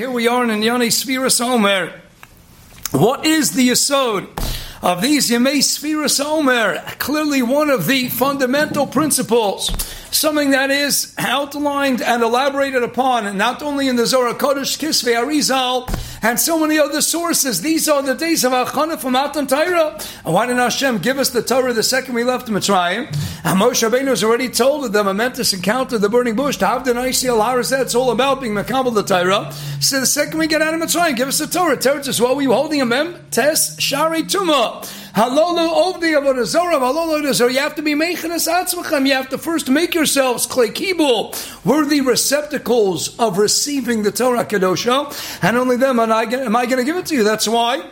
Here we are in Yoni Sfiras Omer. What is the Yisod of these Yemei Sfiras Omer? Clearly one of the fundamental principles something that is outlined and elaborated upon, not only in the Zohar Kodesh, Kisvei Arizal, and so many other sources. These are the days of Achana from Matan Torah. And why didn't Hashem give us the Torah the second we left Mitzrayim? And Moshe Rabbeinu has already told of the momentous encounter, of the burning bush, to have the Naisi It's all about being Makabal the Torah. So the second we get out of Mitzrayim, give us the Torah. Torah says, well, we were holding a mem, tes, shari, tumah. Halolu ovdi avodah halolu You have to be mechenes atzmachem. You have to first make yourselves clay kibul, worthy receptacles of receiving the Torah kedosha, and only then am I going to give it to you. That's why.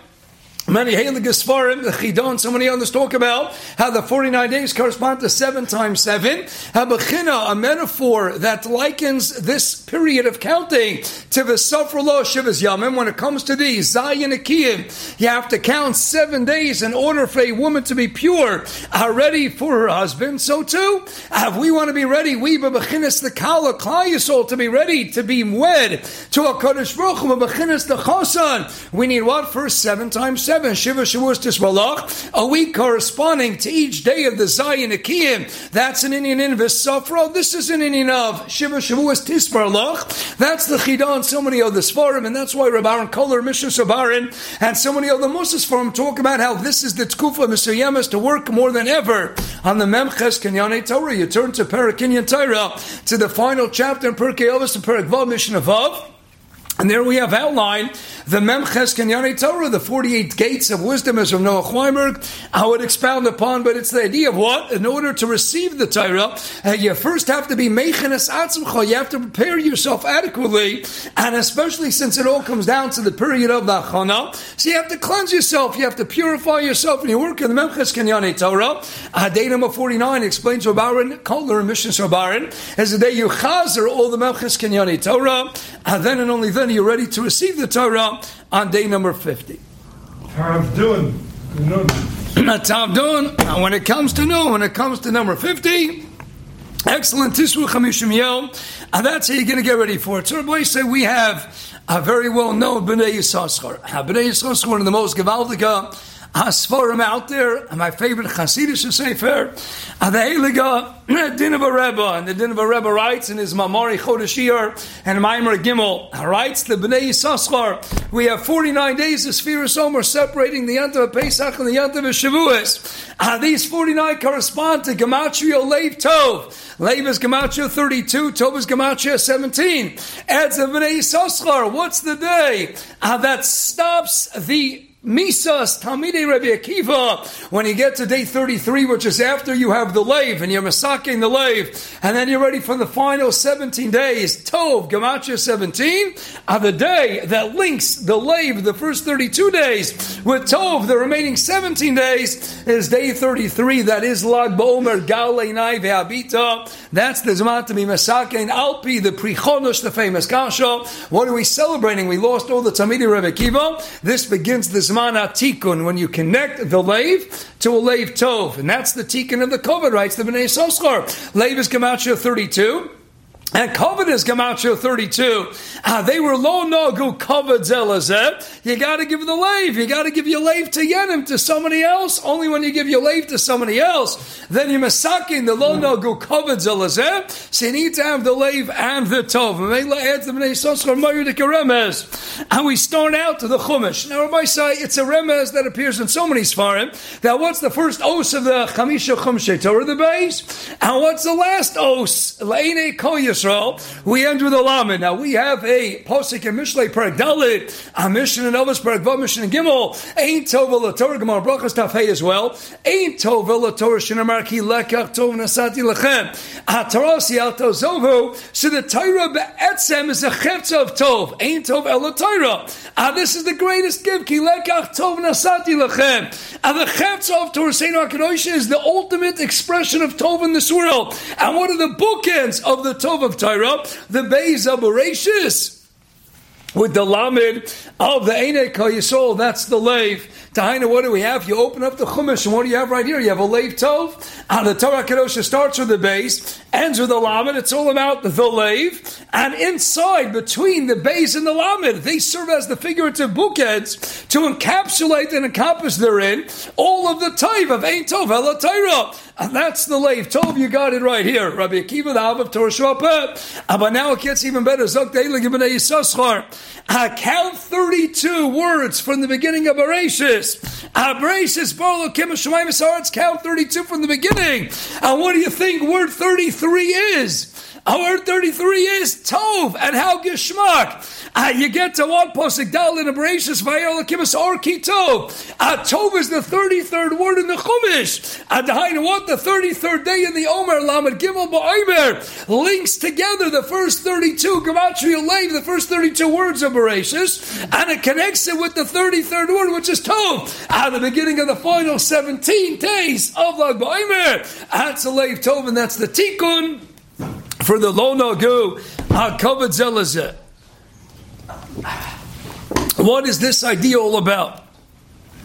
Many Halig Sfarim, the Chidon, so many others talk about how the 49 days correspond to 7 times 7. Habachina, a metaphor that likens this period of counting to the Safralo Shivas Yamim. When it comes to these, Zayin Akiyim, you have to count seven days in order for a woman to be pure, ready for her husband. So too, if we want to be ready, we, Babachinas the Kala, Klayasol, to be ready to be wed to a Kodesh Baruch Babachinas the Chosan. We need what? First, seven times seven seven Shiva Shavuos Tismalach, a week corresponding to each day of the Zayin Akiyim. That's an Indian in Vesafra. This is an Indian of Shiva Shavuos Tismarlach. That's the Chidah and so many other Sfarim, and that's why Rabbaran Kotler, Mishnah Sabarin, and so many other Moses Sfarim talk about how this is the Tkufa Misayemas to work more than ever on the Memches Kenyane Torah. You turn to Parakinyan Torah to the final chapter in Perkei Avos and Perak Vav Mishnah Vav. And there we have outlined the Memches Kenyane Torah, the 48 gates of wisdom, as from Noah Weinberg. I would expound upon, but it's the idea of what? In order to receive the Torah, uh, you first have to be Mechenes Atzmcha. You have to prepare yourself adequately, and especially since it all comes down to the period of the. So you have to cleanse yourself, you have to purify yourself, and you work in the Memches Kenyane Torah. Uh, day number 49 explains Rabbaran, Kotler, and Mishnah Rabbaran, as the day you chazer all the Memches Kenyane Torah, and then and only then you're ready to receive the Torah on day number 50. Tavdun. Tavdun. When it comes to noon, when it comes to number 50, excellent Tisru Chamishim and that's how you're going to get ready for it. So, everybody say we have a very well known Bnei Yisachar. Bnei Yisachar, one of the most Gavaldika Hasforim out there, my favorite Hasidic Sefer, the Eliga Din of a Rebbe, and the Din of a Rebbe writes in his Mamari Chodeshir and Maimer Gimel, writes the Bnei Yisachar, we have 49 days of Spheres Omer separating the Yant of Pesach and the Yant of Shavuos. Uh, these 49 correspond to Gematria Lev Tov. Lev is Gematria 32, Tov is Gematria 17. Adds a Bnei Yisachar, what's the day uh, that stops the Misas Talmidei Rabbi Akiva. When you get to day 33, which is after you have the lave and you're masaking the lave, and then you're ready for the final 17 days, Tov, Gematria 17, are the day that links the lave, the first 32 days, with Tov, the remaining 17 days, is day 33. That is Lag Bomer, Galei Nai Ve'abita. That's the Zman to be masaking Alpi, the Prichonosh, the famous Kasha. What are we celebrating? We lost all the Talmidei Rabbi Akiva. This begins the Zman Tikun, when you connect the lave to a lave tov. And that's the Tikun of the Kovid, writes the B'nai Soskar. Lave is Gematria 32. And covet is Gematria 32. Uh, they were lo nagu covet zelazet. You gotta give the lave. You gotta give your lave to Yenim, to somebody else. Only when you give your lave to somebody else, then you're masaking the lo nagu covet zelazet. So you need to have the lave and the tov. And we start out to the chumash. Now, Rabbi say it's a remez that appears in so many svarim. That what's the first os of the chamisha chumshe Torah, the base? And what's the last os? Leine koyas Yisrael, we end with a lamed. Now we have a posik in Mishlei Perek a mission in Elvis Perek Vav mission in Gimel. Ain't tova la Torah Gemara Brachas Tafei as well. Ain't tova la Torah Shinamar Ki Lekach Tov Nasati Lechem. Atarasi Alto Zovu. So the Torah be'etzem is a chetz of Tov. Ain't tov el Torah. Ah, this is the greatest gift. Ki Lekach Tov Nasati Lechem. And the chetz of Torah Saint Hakadosh is the ultimate expression of Tov in this world. And what are the bookends of the Tov of Torah, the Beis Abereshis. With the lamed of the Einek Yisol, that's the lave. Tahaina, what do we have? You open up the Chumash, and what do you have right here? You have a lave tov. And the Torah Kedosha starts with the base, ends with the lamed. It's all about the lave. And inside, between the base and the lamed, they serve as the figurative bookends to encapsulate and encompass therein all of the type of Ein Tov Torah. And that's the lave tov. You got it right here. Rabbi Akiva, the Av of Torah Shvapet. But now it gets even better. Zok Deila Gibnei Yisachar. Count 32 words from the beginning of Bereshis. Uh, Bereshis, Barlo, Kim, Shemayim, Saretz, count 32 from the beginning. And what do you think word 33 is? Word 33 is Tov and how Geshmak. Uh, you get to one posik dal in a Bereshis Vayola Kimas or Tov. Uh, Tov is the 33rd word in the Chumash. And uh, what the 33rd day in the Omer Lamed Gimel Ba'omer links together the first 32 Gematria Lev, the first 32 words of Bereshis, and it connects it with the 33rd word, which is Tov. At the beginning of the final 17 days of Lag Ba'omer. That's a Lev Tov, and that's the Tikkun for the Lo Nagu Zelazeh. What is this idea all about?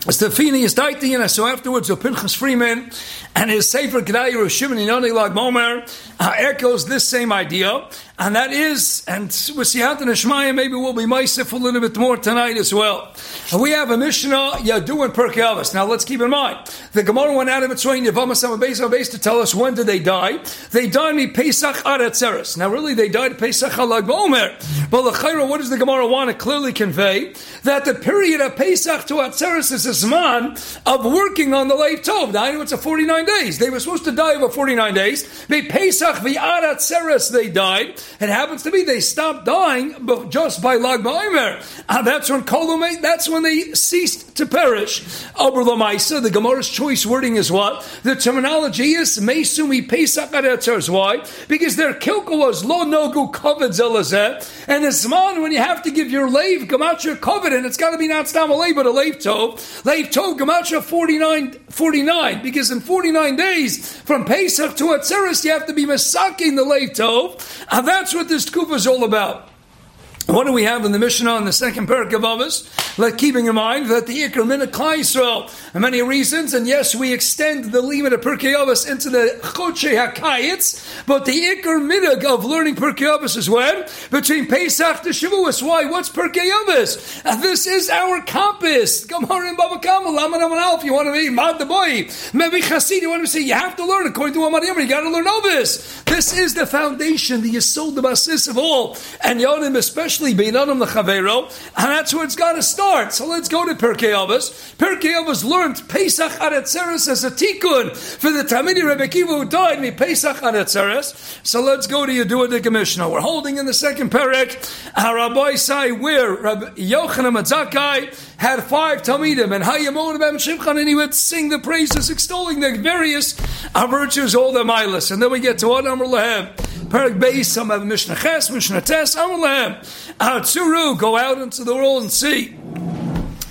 Stefini is and so afterwards, Pinchas Friedman and his Sefer Kedai Shimon Inoni Lag Momer uh, echoes this same idea, and that is, and with Siyat and Ishmael, maybe we'll be Maisif a little bit more tonight as well. And we have a Mishnah, Yadu and Perkei Now let's keep in mind, the Gemara went out of its way, Yavamas Beis base to tell us when did they die. They died in Pesach Aretzeres. Now really, they died Pesach Halag Momer. But L'chaira, what does the Gemara want to clearly convey? That the period of Pesach to Atzeres is a Zman of working on the Leif Tov. Now I know it's a 49 days. They were supposed to die over 49 days. They Pesach v'arat seres they died. It happens to be they stopped dying just by Lag Ba'omer. And uh, that's when Kolumate, that's when they ceased to perish. Abur Lamaisa, the Gemara's choice wording is what? The terminology is Meisumi Pesach Aratzeres. Why? Because their kilka was lo nogu kavod zelazeh. And it's man when you have to give your lave gematria kavod, and it's got to be not stam but a lave tov. Lave tov gematria 49, 49. Because in 49 days, from Pesach to Atzeres, you have to be masaking the lave tov. And that's what this kufa is all about. What do we have in the Mishnah in the second parak of Avos? Like keeping in mind that the Minna Klai Yisrael, for many reasons, and yes, we extend the limit of Pirkei Avos into the Choche HaKayitz, but the Ikr Minog of learning Pirkei Avos is when? Between Pesach to Shavuos. Why? What's? And this is our compass. Gemara in Baba Kamal, Laman if you want to be Mad the Boy, maybe Chassid, you want to say, you have to learn according to Amar you got to learn Avos. This is the foundation, the Yisod, the basis of all, and Yonim especially especially Beinanim Lechavero, and that's where it's got to start. So let's go to Pirkei Avos. Pirkei Avos learned Pesach Aretzeres as a tikkun for the Tamidi Rebbe Kiva who died me Pesach Aretzeres. So let's go to Yedua the Commissioner. We're holding in the second parak. Rabbi say where Rabbi Yochanan Matzakai had five Talmidim and Hayamon Bem Shimchan, and he would sing the praises, extolling the various uh, virtues, all the milas. And then we get to what Amr Lahem. Parak Beis, some have Mishnah Ches, Mishnah Tes, Amr Lahem. Uh, Atzuru, go out into the world and see.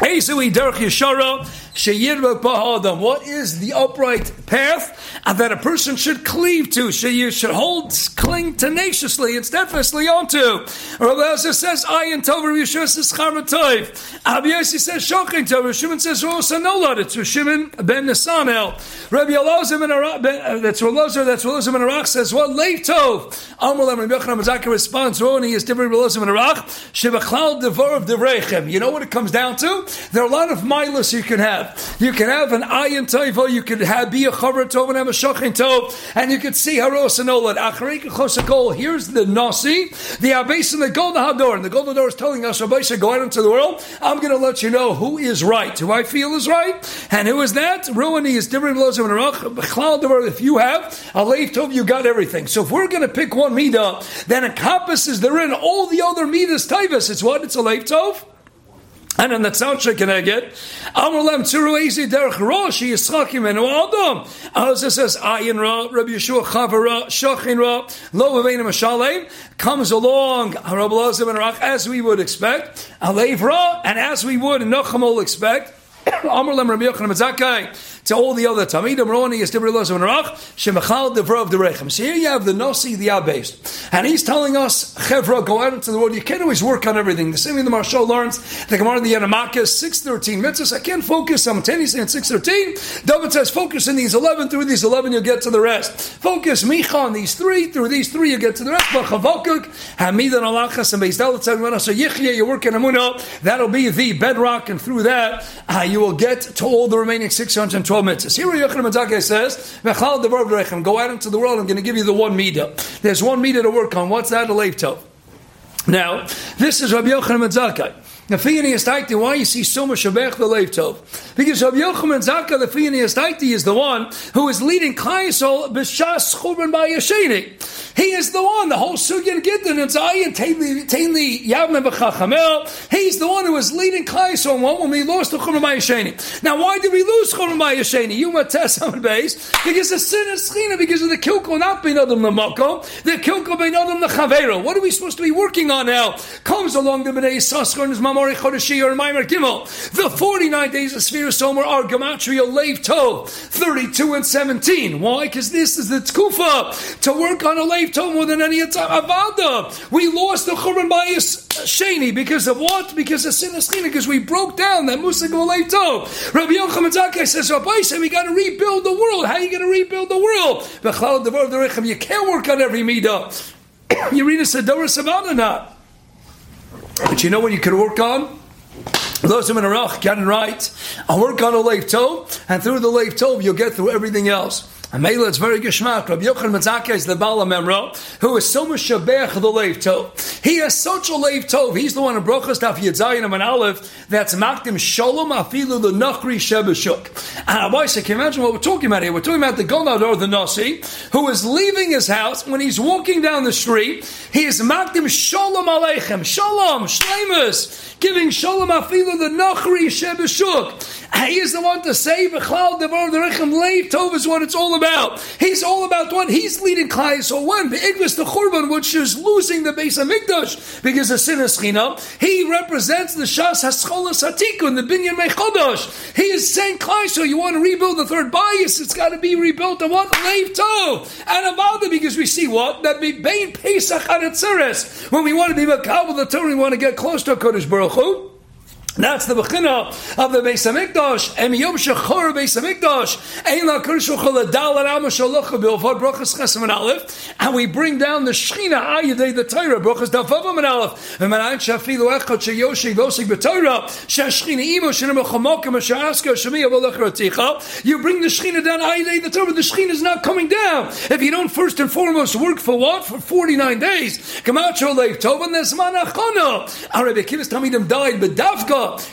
Ezui Derech Yeshara, what is the upright path that a person should cleave to? You should hold, cling tenaciously and steadfastly onto. Rabbi says, "I and Tov." Rabbi Yeshua says, "Charatov." Rabbi Yossi says, "Shocking Tov." Rabbi Shimon says, "Rosa Nolad." It's Shimon ben Nesanel. Rabbi Elazar ben Arak. Uh, that's Elazar. That's Elazar ben Arak says, "What leif Tov?" Amalem Rabbi Yochanan Mazaka responds, oh, "Roni is different." Rabbi Elazar ben Arak. Shebachlal devar of devrechem. You know what it comes down to? There are a lot of milas you can have have. You can have an ayin toivo, you could have be a chaver tov and have a shochin tov, and you could see haros and olad. Acharek chosakol. Here's the nasi, the abbas and the golden hador, and the golden door is telling us, Rabbi go out into the world. I'm going to let you know who is right, who I feel is right, and who is that? Ruini is different. If you have a leif tov, you got everything. So if we're going to pick one midah, then encompasses therein all the other midas taivas. It's what? It's a leif tov. And in the tzalcha keneged, Amr lem tzuru ezi derech rosh yischakim enu adam. As it says, ayin ra, Rabbi Yeshua chavara, shachin ra, lo avenim mashalem, comes along, Rabbi Lazim and Rach, as we would expect, alev ra, and as we would, Nacham will expect, Amr lem Rabbi Yochanan Zakai, to all the other Tamidim, Roni, Estibri Lozim, and Rach, Shemachal Devra of the Rechem. So here you have the Nasi, the Abbas. And he's telling us, Chevra, go out into the world. You can't always work on everything. The same way the Marshal learns, the Gemara in the Yanamaka, 613 mitzvahs. I can't focus on 613. David says, focus in these 11, through these 11, you'll get to the rest. Focus, Micha, on these three, through these three, you get to the rest. But Chavokuk, Hamidan Alachas, and Beis Dalit, so Yichya, you work in Amunah, that'll be the bedrock, and through that, uh, you will get to all the remaining 612 mitzvahs. Here Yochanan Mazake says, go out into the world, I'm going to give you the one midah. There's one midah to work on. What's that? A leif Now, this is Rabbi Yochanan Mazake. The Fiyani Estaiti, why you see so much Shabbat the Leif Tov? Because Rabbi Yochanan Zaka, the Estaiti, is the one who is leading Klai B'Shas Churban Ba'Yasheni. He is the one, the whole Sugyan Gittin and Zayin, Tainli Yavne B'Chachamel. He's the one who is leading Klai Yisrael when we lost the Churban Ba'Yasheni. Now, why did we lose Churban Ba'Yasheni? Yuma Tesam base because the sin is Schina, because of the Kilko, not Bein Adam Lamako, the Kilko Bein Adam Chavero. What are we supposed to be working on now? Comes along the B'nai Saskar and his Mamor Chodeshi or Maimer Gimel. The 49 days of Sfira Somer are Gematria Lev Tov, 32 and 17. Why? Because this is the Tkufa to work on a Lev Tov more than any other Avada. We lost the Churban Bayis Sheni because of what? Because of Sinaschina, because we broke down that Musig of Lev Tov. Rabbi Yochanan Zakkai says, Rabbi said, we got to rebuild the world. How are you going to rebuild the world? You can't work on every Midah. you read a Sedora Savannah not. But you know what you can work on? Those who are in get it right. I'll work on a leif tov, and through the leif tov, you'll get through everything else. And Mela, it's very geschmack. Rabbi Yochanan Matzaka is the Bala Memra, who is so much shabech the Leif Tov. He has such a Leif Tov. He's the one who broke in Brochas Daf Yedzayin and Aleph that's Makdim Shalom Afilu the Nachri Shebeshuk. And ah, I can you imagine what we're talking about here? We're talking about the Gonador, the Nasi, who is leaving his house when he's walking down the street. He is Makdim Shalom Aleichem, Shalom, Shlemus, giving Shalom Afilu the Nachri Shebeshuk. Ah, he is the one to say V'chlal Devar Derechem Leif Tov is what it's all about. He's all about what he's leading Klai. So when the Igvis the Churban, which is losing the base of Mikdash because of sin China, he represents the Shas Hascholas Hatikun, the Binyan Mechodosh. He is saying Klai. So you want to rebuild the third bias? It's got to be rebuilt on what Leif Tov and about it, because we see what that be Bain Pesach Aretzeres when we want to be Makabel the Torah, we want to get close to Kodesh Baruch Hu. That's the bechina of the Beis Hamikdash. Em yom shechor Beis Hamikdash. Ein la kirshu chol adal arama shalocha bilvad brachas chesam and aleph. And we bring down the shechina ayadei the Torah brachas davavam and aleph. V'manayin shafilu echot sheyoshi vosig b'Torah sheshchina imo shenem echamokim ashaska shemi avolech roticha. You bring the shechina down ayadei the Torah. The shechina is not coming down. If you don't first and foremost work for what? For 49 days. Kamacho leif tov and there's manachana. Our Rebbe Kivis Talmidim died, but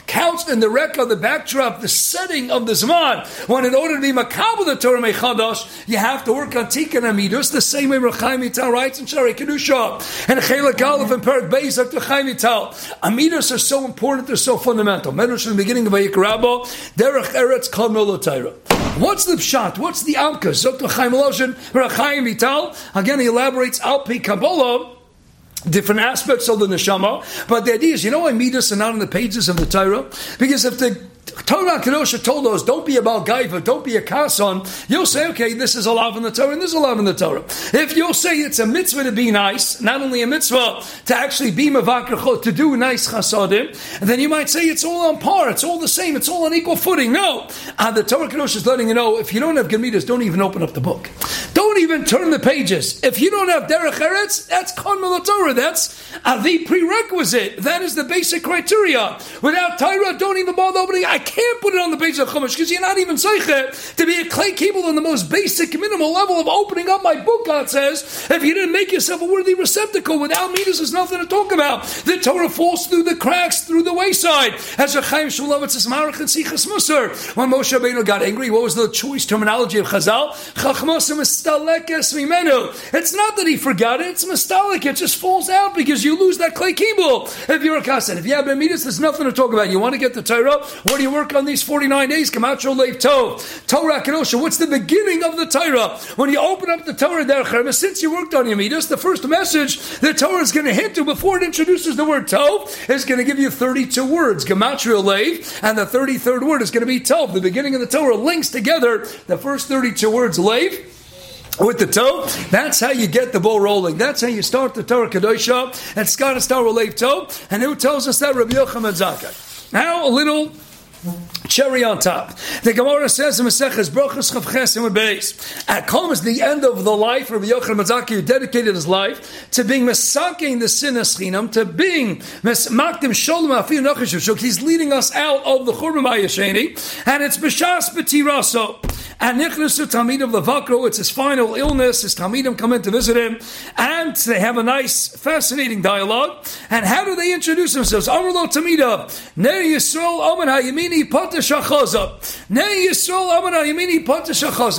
counts in the Rekha, the backdrop, the setting of the Zman. When in order to be Makabal the Torah Mechadash, you have to work on Tikkun Amidus, the same way Rechaim Vital writes in Shari Kedusha. And Chelak Aleph and Perak Beis of Rechaim Vital. Amidus are so important, they're so fundamental. Medrash in the beginning of Vayik Rabbo, Derech Eretz Milotayra. What's the pshat? What's the alka? Zot Chaim Loshin, Rechaim Vital. Again, he elaborates Alpi Kabbalah different aspects of the neshama. But the idea is, you know why midas are not on the pages of the Torah? Because if the Torah Kedosha told us, don't be about gaiva, don't be a kason, you'll say, okay, this is a love in the Torah and this is a love in the Torah. If you'll say it's a mitzvah to be nice, not only a mitzvah to actually be mavakrachot, to do nice chasadim, then you might say it's all on par, it's all the same, it's all on equal footing. No. Uh, the Torah Kedosha is letting you know, if you don't have Gemidas, don't even open up the book. Don't even turn the pages. If you don't have Derech Eretz, that's Kon Torah. That's uh, the prerequisite. That is the basic criteria. Without Torah, don't even bother opening. I can't put it on the page of Chumash because you're not even Seichet to be a clay cable on the most basic, minimal level of opening up my book, God says. If you didn't make yourself a worthy receptacle, without me, there's nothing to talk about. The Torah falls through the cracks, through the wayside. As a Chaim Shmulevitz says, Marach and Sichas Musar. When Moshe Rabbeinu got angry, what was the choice terminology of Chazal? It's not that he forgot it, it's mistalik. It just falls out because you lose that clay kibul. If you're a kasan, if you have Amidas, there's nothing to talk about. You want to get the Torah? What you work on these 49 days? Kamacho Lev Tov. Torah Kenosha. What's the beginning of the Torah? When you open up the Torah there, since you worked on Amidas, the first message the Torah is going to hit you before it introduces the word Tov is going to give you 32 words. Gematria Lev. And the 33rd word is going to be Tov. The beginning of the Torah links together the first 32 words Lev with the toe. That's how you get the ball rolling. That's how you start the Torah Kadosha. And to start with Lev toe. And who tells us that? Rabbi Yochanan Zakkai. Now a little Mm-hmm cherry on top. The Gemara says in Maseches Brochus Chesim Beis. At Kom is the end of the life. Rabbi Yochanan Mazaki who dedicated his life to being mesaking the sinas chinam, to being makdim sholem afiyu nachashuk. He's leading us out of the Churban Bayasheni, and it's b'shas b'tiraso. And Nichnasu Talmid of Levakro, it's his final illness. His Talmidim come in to visit him, and they have a nice, fascinating dialogue. And how do they introduce themselves? Amrlo Tamida, Ne Yisrael Omen HaYemini Pata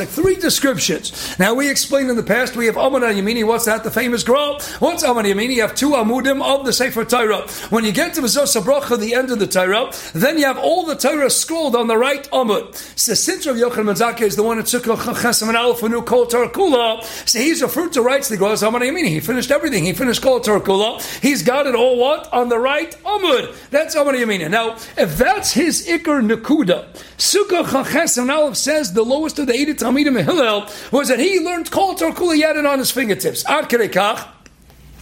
Three descriptions. Now, we explained in the past, we have Omen HaYemini. What's that? The famous grove. What's Omen HaYemini? You have two Amudim of the Sefer Torah. When you get to Mezos Bracha, the end of the Torah, then you have all the Torah scrolled on the right Amud. So, since Rav Yochanan Menzake is the one that took Chesam and Aleph and Kol Torah Kula. So he's referred to rights the Golas Amanayimini. He finished everything. He finished Kol Torah Kula. He's got it all what? On the right Amud. That's Amanayimini. Now, if that's his Iker Nakuda, Sukkah Chesam and Aleph says the lowest of the eight Talmidim Hillel was that he learned Kol Kula, he it on his fingertips. Ad.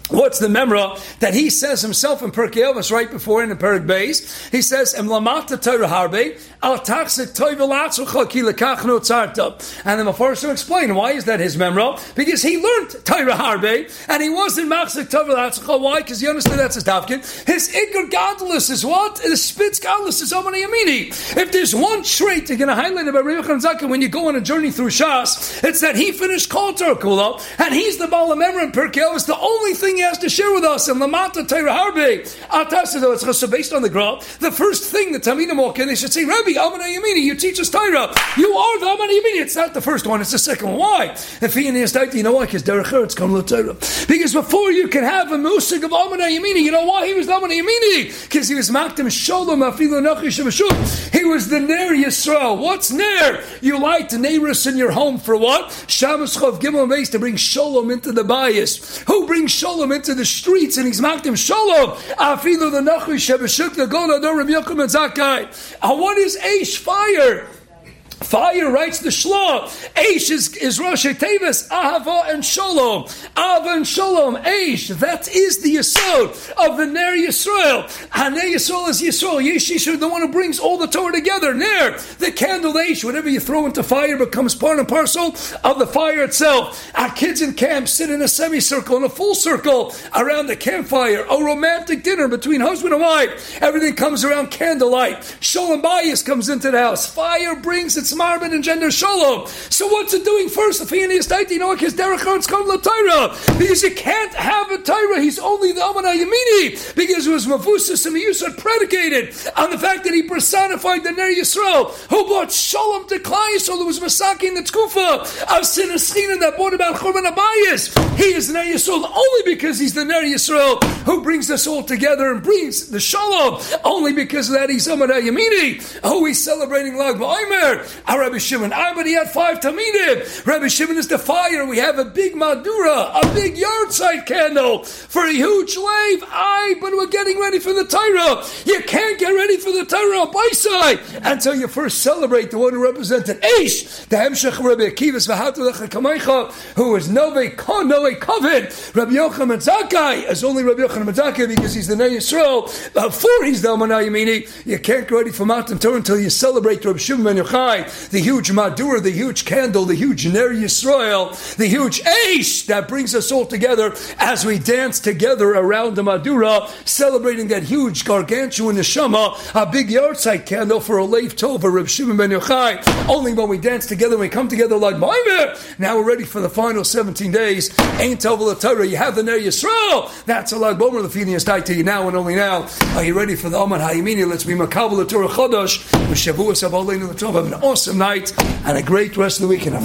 What's the memra that he says himself in Perkei Avos right before in the Perik Beis? He says, "Em lamata Torah harbe al taxik toivelatzucha ki lekachno tzarta." And the Mepharshim explain why is that his memra? Because he learned Torah harbe and he wasn't machzik toivelatzucha. Why? Because he understood that's his tafkin. His ikar godless is what? The spitz godless is Amani Yamini. If there's one trait you're going to highlight about Rebbe Chanzaka when you go on a journey through Shas, it's that he finished Kol Torah and he's the Baal in Perkei Avos. The only thing he has to share with us. And Lamata Torah Harbe, so based on the graph, the first thing the Tamidim walk in, they should say, Rabbi, Amana Yamini, you teach us Torah. You are the Amana Yamini. It's not the first one, it's the second one. Why? If he and his you know why? Because Derech Eretz come to Torah. Because before you can have a musig of Amana Yamini, you know why he was the Amana Yamini? Because he was Maktim Sholom Afilu Nachish He was the Ner Yisrael. What's Ner? You light the Neris in your home for what? Shabbos Chav Gimel Meis to bring Sholom into the bias. Who brings Sholom into the streets and he's mocked him shalom. Afilu the nachri shebeshuk the gola do Rabbi Yochanan Zakkai. What is Aish fire? Fire writes the Shlah. Aish is, is Rosh Tevis, Ahava and Shalom. Ahava and Shalom, Aish. That is the Yisod of the Ner Yisrael. Ner Yisrael is Yisrael. Yeshish the one who brings all the Torah together. Ner, the candle Aish, whatever you throw into fire becomes part and parcel of the fire itself. Our kids in camp sit in a semicircle, in a full circle around the campfire. A romantic dinner between husband and wife. Everything comes around candlelight. Shalom Bayis comes into the house. Fire brings its marbin and gender shalom. So what's it doing first? If he and his you know, because Derech Eretz come Torah. Because you can't have a Torah. He's only the Amana. Because it was Mavusas and Yusuf predicated on the fact that he personified the Ner Yisrael, who brought shalom to Klai Yisrael. It was Masaki in the Tkufa of Sinaschina that brought about Churban Abayis. He is Ner Yisrael only because he's the Ner Yisrael who brings us all together and brings the shalom. Only because of that he's Amana Yamini. Oh, he's celebrating Lag Ba'omer. Our Rabbi Shimon. I but he had five Tamidim. Rabbi Shimon is the fire. We have a big Madura, a big yahrzeit candle for a huge lave. I, but we're getting ready for the Torah. You can't get ready for the Torah my side until you first celebrate the one who represented Aish, the Hemshech Rabbi Kamaycha, who is Nove Kon, Nove Kovid. Rabbi Yochanan Zakai is only Rabbi Yochanan Zakai because he's the Nei Yisrael. Before he's the Amanayimini, you can't get ready for Matan Torah until you celebrate Rabbi Shimon Ben Yochai the huge Madur, the huge candle, the huge Ner Yisrael, the huge Aish that brings us all together as we dance together around the Madura, celebrating that huge gargantuan neshama, a big yahrzeit candle for a Leif Tova, Reb Shimon Ben Yochai. Only when we dance together, we come together like Maimer. Now we're ready for the final 17 days. Ain't Tova Torah. You have the Ner Yisrael. That's a Lag Bomer, to you now and only now. Are you ready for the Oman Hayimini? Let's be Makabal Torah Chodosh. With Shavuos of Aleinu Have an awesome night and a great rest of the week and a